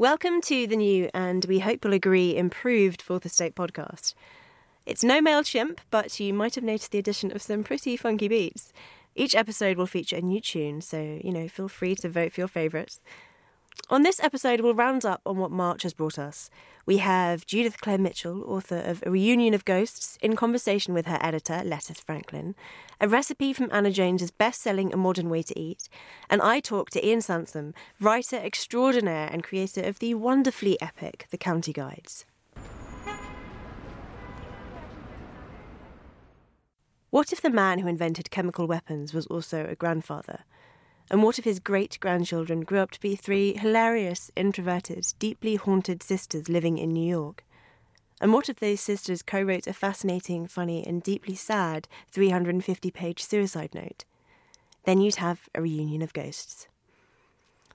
Welcome to the new and we hope will agree improved Fourth Estate podcast. It's no MailChimp, but you might have noticed the addition of some pretty funky beats. Each episode will feature a new tune, so, you know, feel free to vote for your favourites. On this episode, we'll round up on what March has brought us. We have Judith Claire Mitchell, author of A Reunion of Ghosts, in conversation with her editor, Lettice Franklin, a recipe from Anna Jones's best selling A Modern Way to Eat, and I talk to Ian Sansom, writer extraordinaire and creator of the wonderfully epic The County Guides. What if the man who invented chemical weapons was also a grandfather? And what if his great grandchildren grew up to be three hilarious, introverted, deeply haunted sisters living in New York? And what if those sisters co wrote a fascinating, funny, and deeply sad 350 page suicide note? Then you'd have a reunion of ghosts.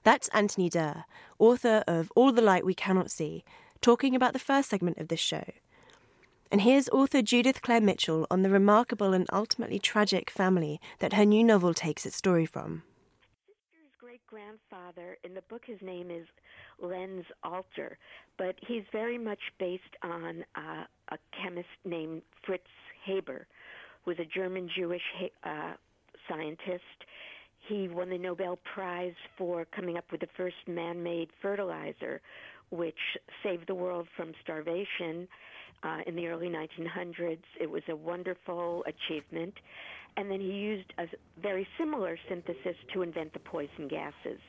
That's Anthony Doerr, author of All the Light We Cannot See, talking about the first segment of this show. And here's author Judith Claire Mitchell on the remarkable and ultimately tragic family that her new novel takes its story from grandfather. In the book, his name is Lenz Alter, but he's very much based on uh, a chemist named Fritz Haber, who was a German Jewish uh, scientist. He won the Nobel Prize for coming up with the first man made fertilizer, which saved the world from starvation uh, in the early 1900s. It was a wonderful achievement and then he used a very similar synthesis to invent the poison gases.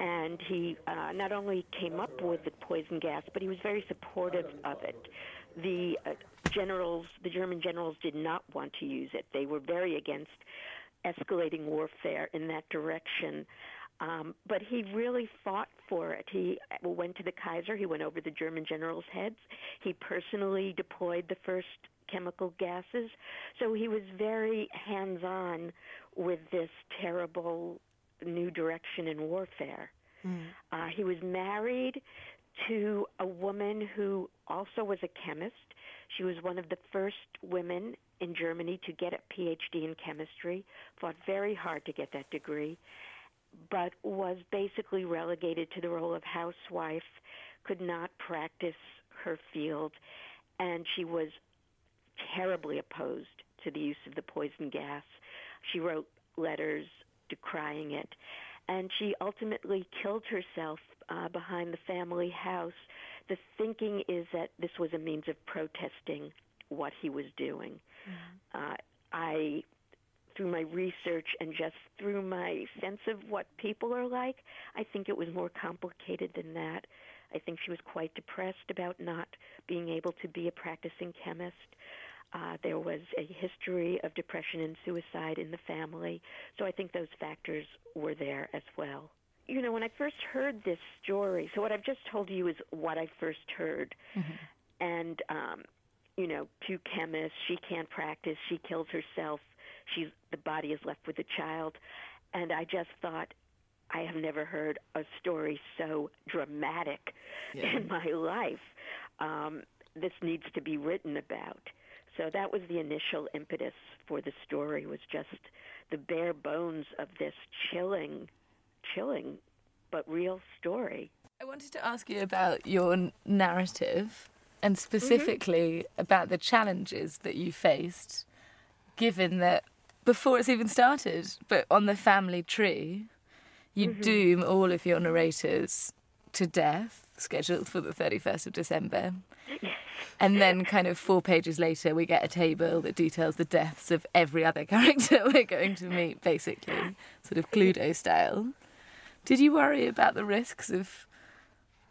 And he uh, not only came up with the poison gas, but he was very supportive of it. The uh, generals, the German generals, did not want to use it. They were very against escalating warfare in that direction. Um, but he really fought for it. He went to the Kaiser. He went over the German generals' heads. He personally deployed the first chemical gases. So he was very hands on with this terrible new direction in warfare. Mm. Uh, he was married to a woman who also was a chemist. She was one of the first women in Germany to get a PhD in chemistry, fought very hard to get that degree, but was basically relegated to the role of housewife, could not practice her field, and she was terribly opposed to the use of the poison gas. She wrote letters decrying it, and she ultimately killed herself uh, behind the family house. The thinking is that this was a means of protesting what he was doing. Mm-hmm. Uh, I, through my research and just through my sense of what people are like, I think it was more complicated than that. I think she was quite depressed about not being able to be a practicing chemist. Uh, there was a history of depression and suicide in the family, so I think those factors were there as well. You know, when I first heard this story, so what I've just told you is what I first heard. Mm-hmm. And, um, you know, two chemists, she can't practice, she kills herself, she's, the body is left with a child. And I just thought, I have never heard a story so dramatic yeah. in my life. Um, this needs to be written about. So that was the initial impetus for the story was just the bare bones of this chilling, chilling, but real story. I wanted to ask you about your narrative and specifically mm-hmm. about the challenges that you faced, given that before it's even started, but on the family tree, you mm-hmm. doom all of your narrators to death, scheduled for the 31st of December. And then, kind of four pages later, we get a table that details the deaths of every other character we're going to meet, basically, sort of Cluedo style. Did you worry about the risks of,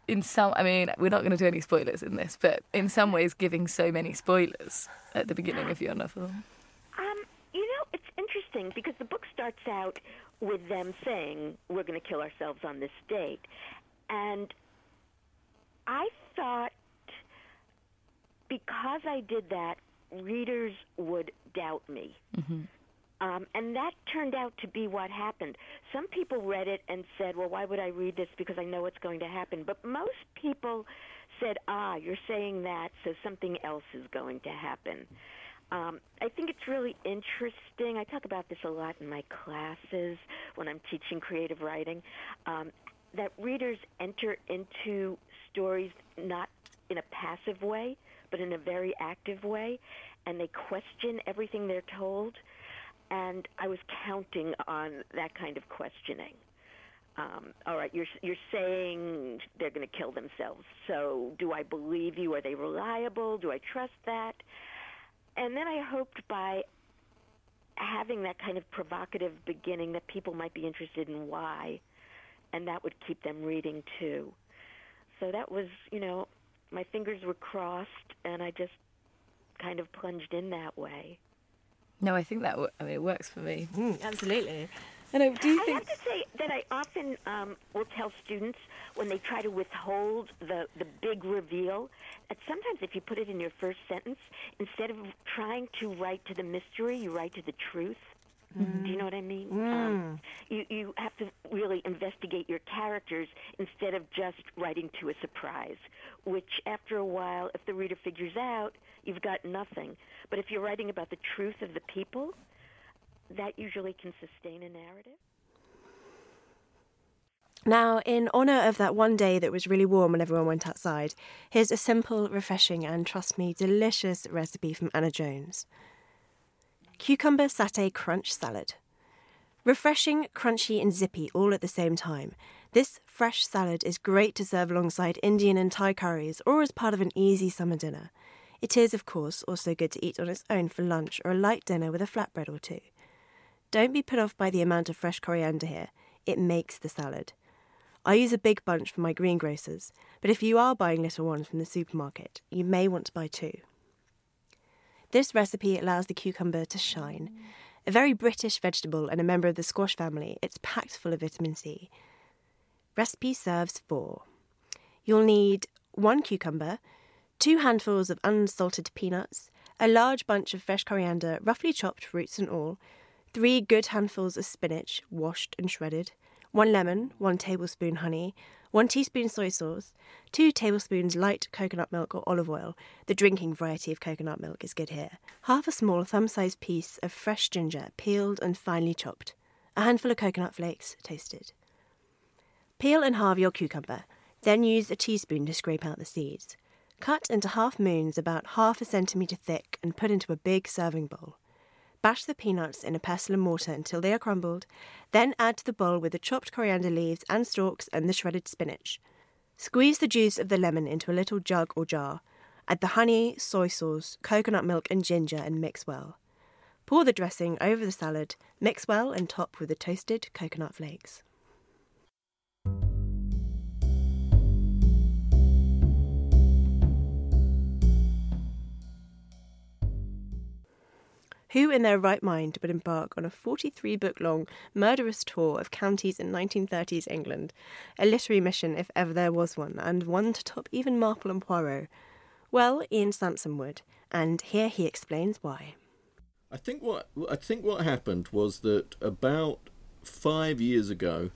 in some, I mean, we're not going to do any spoilers in this, but in some ways, giving so many spoilers at the beginning of your novel? Um, you know, it's interesting because the book starts out with them saying, we're going to kill ourselves on this date. And I thought because I did that, readers would doubt me. Mm-hmm. Um, and that turned out to be what happened. Some people read it and said, well, why would I read this? Because I know what's going to happen. But most people said, ah, you're saying that, so something else is going to happen. Um, I think it's really interesting. I talk about this a lot in my classes when I'm teaching creative writing. Um, that readers enter into stories not in a passive way, but in a very active way, and they question everything they're told. And I was counting on that kind of questioning. Um, all right, you're you're saying they're going to kill themselves. So, do I believe you? Are they reliable? Do I trust that? And then I hoped by having that kind of provocative beginning that people might be interested in why, and that would keep them reading too. So that was, you know, my fingers were crossed, and I just kind of plunged in that way. No, I think that w- I mean it works for me. Mm, absolutely. And I, do you I think? have to say that I often um, will tell students when they try to withhold the, the big reveal that sometimes if you put it in your first sentence, instead of trying to write to the mystery, you write to the truth. Do you know what I mean? Um, you you have to really investigate your characters instead of just writing to a surprise. Which, after a while, if the reader figures out, you've got nothing. But if you're writing about the truth of the people, that usually can sustain a narrative. Now, in honour of that one day that was really warm when everyone went outside, here's a simple, refreshing, and trust me, delicious recipe from Anna Jones cucumber satay crunch salad. Refreshing, crunchy, and zippy all at the same time. This fresh salad is great to serve alongside Indian and Thai curries or as part of an easy summer dinner. It is, of course, also good to eat on its own for lunch or a light dinner with a flatbread or two. Don't be put off by the amount of fresh coriander here, it makes the salad. I use a big bunch for my greengrocers, but if you are buying little ones from the supermarket, you may want to buy two. This recipe allows the cucumber to shine. A very British vegetable and a member of the squash family, it's packed full of vitamin C. Recipe serves four. You'll need one cucumber, two handfuls of unsalted peanuts, a large bunch of fresh coriander, roughly chopped, roots and all, three good handfuls of spinach, washed and shredded, one lemon, one tablespoon honey, one teaspoon soy sauce, two tablespoons light coconut milk or olive oil. The drinking variety of coconut milk is good here. Half a small thumb sized piece of fresh ginger, peeled and finely chopped. A handful of coconut flakes, toasted. Peel and halve your cucumber, then use a teaspoon to scrape out the seeds. Cut into half moons about half a centimetre thick and put into a big serving bowl. Bash the peanuts in a pestle and mortar until they are crumbled, then add to the bowl with the chopped coriander leaves and stalks and the shredded spinach. Squeeze the juice of the lemon into a little jug or jar. Add the honey, soy sauce, coconut milk, and ginger and mix well. Pour the dressing over the salad, mix well, and top with the toasted coconut flakes. Who in their right mind would embark on a 43 book long murderous tour of counties in 1930s England? A literary mission, if ever there was one, and one to top even Marple and Poirot. Well, Ian Sansom would, and here he explains why. I think what I think what happened was that about five years ago,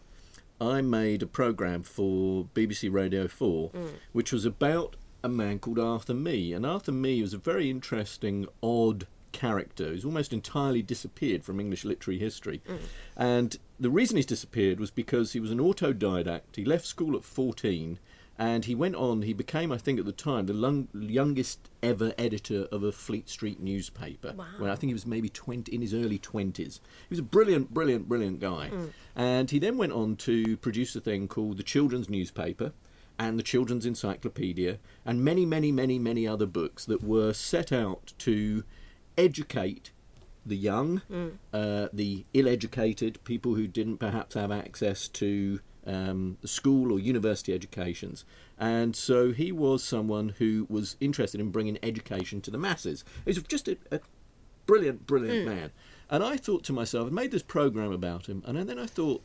I made a program for BBC Radio Four, mm. which was about a man called Arthur Mee, and Arthur Mee was a very interesting, odd character who's almost entirely disappeared from English literary history. Mm. And the reason he's disappeared was because he was an autodidact. He left school at 14 and he went on, he became, I think at the time, the lung, youngest ever editor of a Fleet Street newspaper. Wow. When I think he was maybe 20, in his early 20s. He was a brilliant, brilliant, brilliant guy. Mm. And he then went on to produce a thing called the Children's Newspaper and the Children's Encyclopedia and many, many, many, many other books that were set out to educate the young, uh, the ill-educated, people who didn't perhaps have access to um, school or university educations. And so he was someone who was interested in bringing education to the masses. He was just a, a brilliant, brilliant man. And I thought to myself, I made this program about him, and then I thought,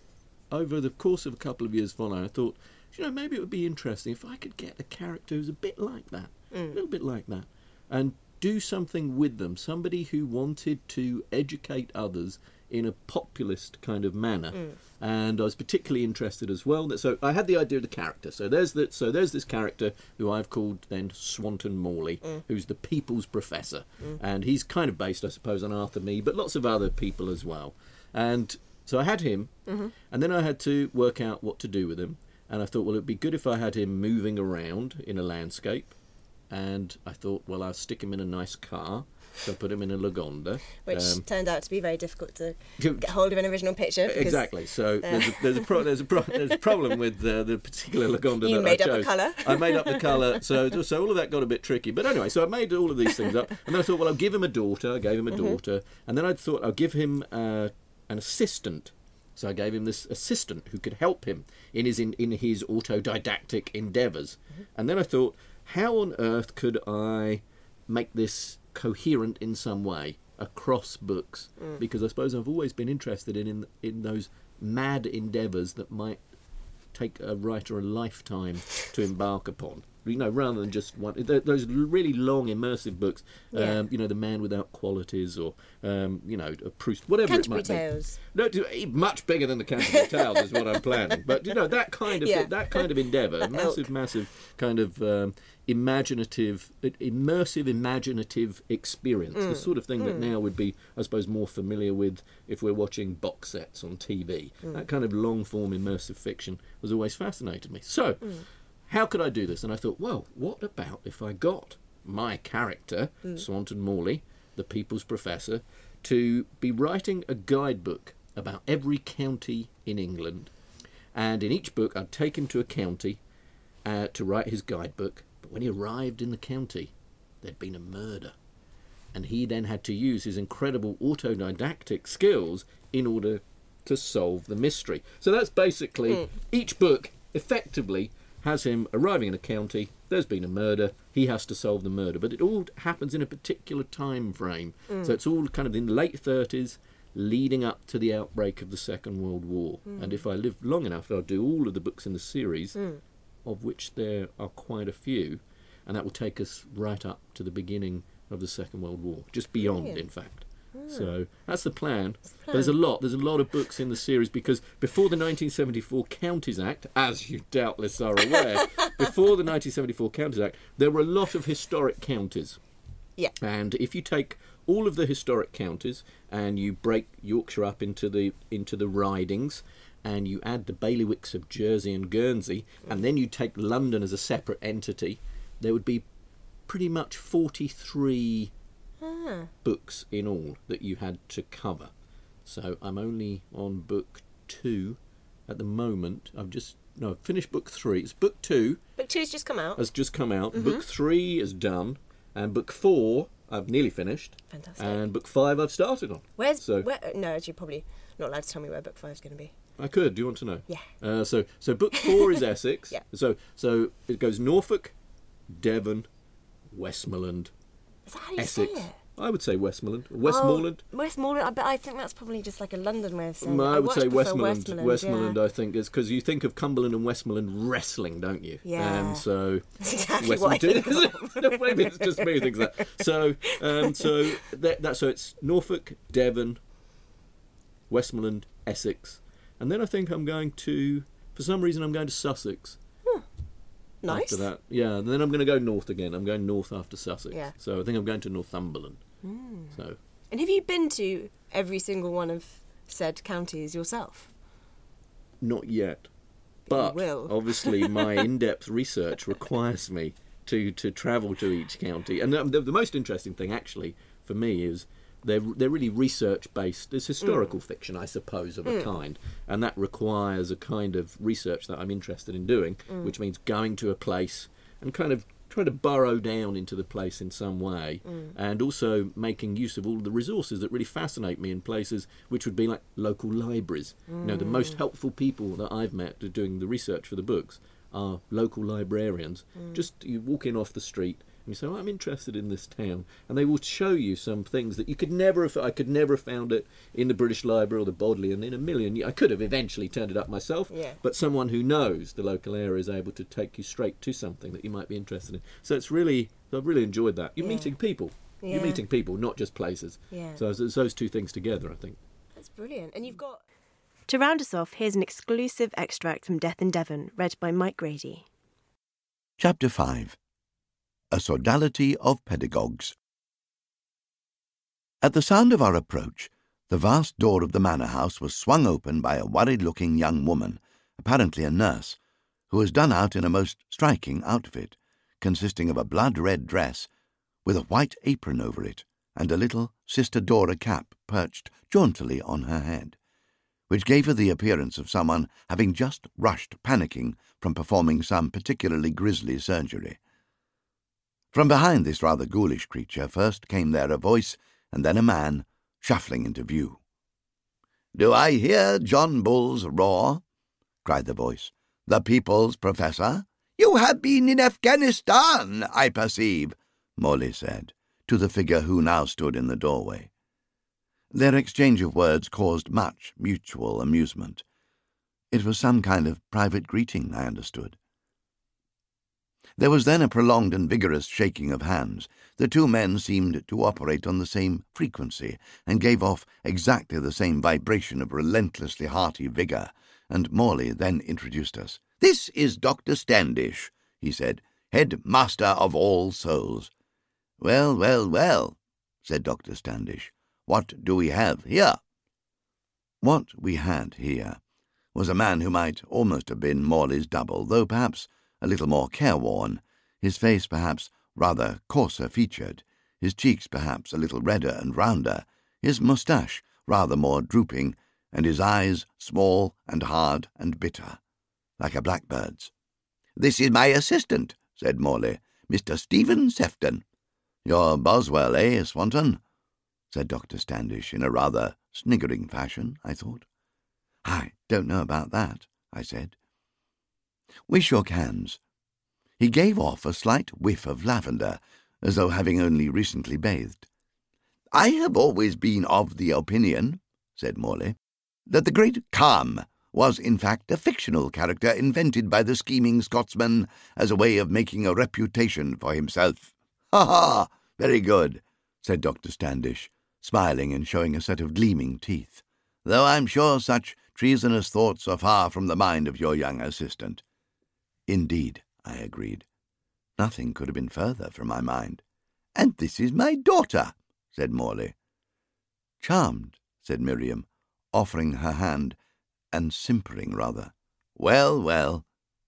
over the course of a couple of years following, I thought, you know, maybe it would be interesting if I could get a character who's a bit like that, a little bit like that, and do something with them. Somebody who wanted to educate others in a populist kind of manner. Mm. And I was particularly interested as well. That, so I had the idea of the character. So there's the, so there's this character who I've called then Swanton Morley, mm. who's the people's professor, mm. and he's kind of based, I suppose, on Arthur Mee, but lots of other people as well. And so I had him, mm-hmm. and then I had to work out what to do with him. And I thought, well, it'd be good if I had him moving around in a landscape. And I thought, well, I'll stick him in a nice car. So I put him in a Lagonda. Which Um, turned out to be very difficult to get hold of an original picture. because Exactly. So there's, a, there's a pro- there's a pro- there's a problem with uh, the particular Lagonda You that made I up a colour. I made up the colour, so so all of that got a bit tricky. But anyway, so I made all of these things up, and then I thought, well, I'll give him a daughter. I gave him a Mm-hmm. daughter, and then I thought I'll give him uh, an assistant. So I gave him this assistant who could help him in his in, in his autodidactic endeavors Mm-hmm. And then I thought, how on earth could I make this coherent in some way across books? Mm. Because I suppose I've always been interested in in, in those mad endeavors that might take a writer a lifetime to embark upon. You know, rather than just one. Those really long, immersive books. Yeah. Um, you know, The Man Without Qualities, or um, you know, a Proust, whatever Canterbury it might Tales. be. No, much bigger than the Canterbury Tales is what I'm planning. But you know, that kind of Yeah. that kind of endeavour, massive, massive kind of um, imaginative, immersive, imaginative experience. Mm. The sort of thing that now would be, I suppose, more familiar with if we're watching box sets on TV. Mm. That kind of long form immersive fiction has always fascinated me. So, Mm. How could I do this? And I thought, well, what about if I got my character, Mm. Swanton Morley, the People's Professor, to be writing a guidebook about every county in England. And in each book, I'd take him to a county uh, to write his guidebook. But when he arrived in the county, there'd been a murder. And he then had to use his incredible autodidactic skills in order to solve the mystery. So that's basically each book effectively has him arriving in a county, there's been a murder, he has to solve the murder. But it all happens in a particular time frame. Mm. So it's all kind of in the late 30s, leading up to the outbreak of the Second World War. Mm. And if I live long enough, I'll do all of the books in the series, mm. of which there are quite a few. And that will take us right up to the beginning of the Second World War, just beyond, Brilliant. in fact. So that's the plan. But there's a lot. There's a lot of books in the series because before the 1974 Counties Act, as you doubtless are aware, before the 1974 Counties Act, there were a lot of historic counties. Yeah. And if you take all of the historic counties and you break Yorkshire up into the into the ridings and you add the bailiwicks of Jersey and Guernsey and then you take London as a separate entity, there would be pretty much 43 Ah. books in all that you had to cover. So I'm only on book 2 at the moment. I've just no, I've finished book 3. It's book 2 Book two's just come out. has just come out. Mm-hmm. Book three is done, and book four I've nearly finished. Fantastic. And book five I've started on. Where's so where? No, you're probably not allowed to tell me where book five's going to be. I could. Do you want to know? Yeah. Uh, so so book four is Essex. Yeah. So so it goes Norfolk, Devon, Westmoreland, Is that how you Essex. say it? I would say Westmoreland. Westmoreland. Oh, Westmoreland. I bet I think that's probably just like a London way of saying Mm, it. I would much say Westmoreland. Westmoreland. Westmoreland, yeah. I think, is because you think of Cumberland and Westmoreland wrestling, don't you? Yeah. And so That's exactly what I think. Maybe it's just me who thinks that. So, um, so that, that so it's Norfolk, Devon, Westmoreland, Essex, and then I think I'm going to, for some reason, I'm going to Sussex nice. after that. Yeah, and then I'm going to go north again. I'm going north after Sussex. Yeah. So I think I'm going to Northumberland. Hmm. So And have you been to every single one of said counties yourself? Not yet. But obviously, my in depth research requires me to, to travel to each county. And the, the most interesting thing, actually, for me is they're, they're really research based. It's historical mm. fiction, I suppose, of a mm. kind. And that requires a kind of research that I'm interested in doing, mm. which means going to a place and kind of trying to burrow down into the place in some way and also making use of all the resources that really fascinate me in places which would be like local libraries. You know the most helpful people that i've met doing the research for the books are local librarians. Just you walk in off the street you say, oh, I'm interested in this town, and they will show you some things that you could never have. I could never have found it in the British Library or the Bodleian in a million. I could have eventually turned it up myself, Yeah. but someone who knows the local area is able to take you straight to something that you might be interested in. So it's really, I've really enjoyed that. You're Yeah. meeting people. Yeah. You're meeting people, not just places. Yeah. So it's, it's those two things together, I think. That's brilliant. And you've got. To round us off, here's an exclusive extract from Death in Devon, read by Mike Grady. Chapter 5 A Sodality of Pedagogues. At the sound of our approach, the vast door of the manor house was swung open by a worried looking young woman, apparently a nurse, who was done out in a most striking outfit, consisting of a blood red dress with a white apron over it and a little Sister Dora cap perched jauntily on her head, which gave her the appearance of someone having just rushed panicking from performing some particularly grisly surgery. From behind this rather ghoulish creature first came there a voice and then a man shuffling into view. Do I hear John Bull's roar? cried the voice. The people's professor? You have been in Afghanistan, I perceive, Morley said, to the figure who now stood in the doorway. Their exchange of words caused much mutual amusement. It was some kind of private greeting, I understood. There was then a prolonged and vigorous shaking of hands. The two men seemed to operate on the same frequency, and gave off exactly the same vibration of relentlessly hearty vigour, and Morley then introduced us. This is Dr. Standish, he said, head master of all souls. Well, well, well, said Dr. Standish. What do we have here? What we had here was a man who might almost have been Morley's double, though perhaps a little more careworn, his face perhaps rather coarser featured, his cheeks perhaps a little redder and rounder, his moustache rather more drooping, and his eyes small and hard and bitter, like a blackbird's. This is my assistant, said Morley, Mr. Stephen Sefton. You're Boswell, eh, Swanton? said Dr. Standish in a rather sniggering fashion, I thought. I don't know about that, I said. We shook hands. He gave off a slight whiff of lavender, as though having only recently bathed. I have always been of the opinion, said Morley, that the great Cham was in fact a fictional character invented by the scheming Scotsman as a way of making a reputation for himself. Ha ha! Very good, said Dr. Standish, smiling and showing a set of gleaming teeth, though I'm sure such treasonous thoughts are far from the mind of your young assistant. Indeed, I agreed. Nothing could have been further from my mind. And this is my daughter, said Morley. Charmed, said Miriam, offering her hand, and simpering rather. Well, well,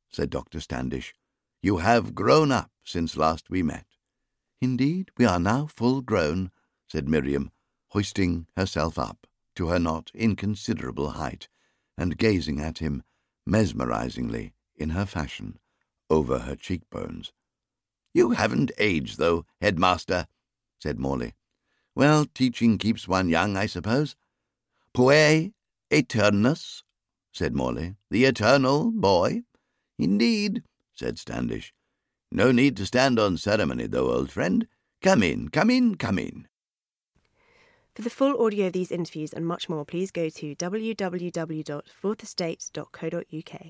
said Dr. Standish, you have grown up since last we met. Indeed, we are now full grown, said Miriam, hoisting herself up to her not inconsiderable height, and gazing at him mesmerizingly in her fashion, over her cheekbones. You haven't aged, though, headmaster, said Morley. Well, teaching keeps one young, I suppose. Puer aeternus, said Morley. The eternal boy? Indeed, said Standish. No need to stand on ceremony, though, old friend. Come in, come in, come in. For the full audio of these interviews and much more, please go to www.fourthestate.co.uk.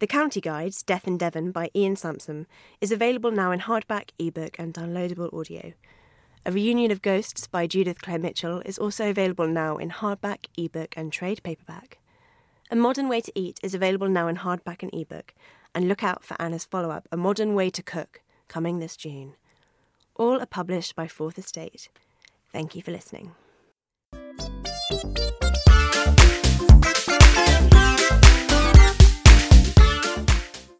The County Guides, Death in Devon by Ian Sansom, is available now in hardback, ebook, and downloadable audio. A Reunion of Ghosts by Judith Claire Mitchell is also available now in hardback, ebook, and trade paperback. A Modern Way to Eat is available now in hardback and ebook, and look out for Anna's follow up, A Modern Way to Cook, coming this June. All are published by Fourth Estate. Thank you for listening.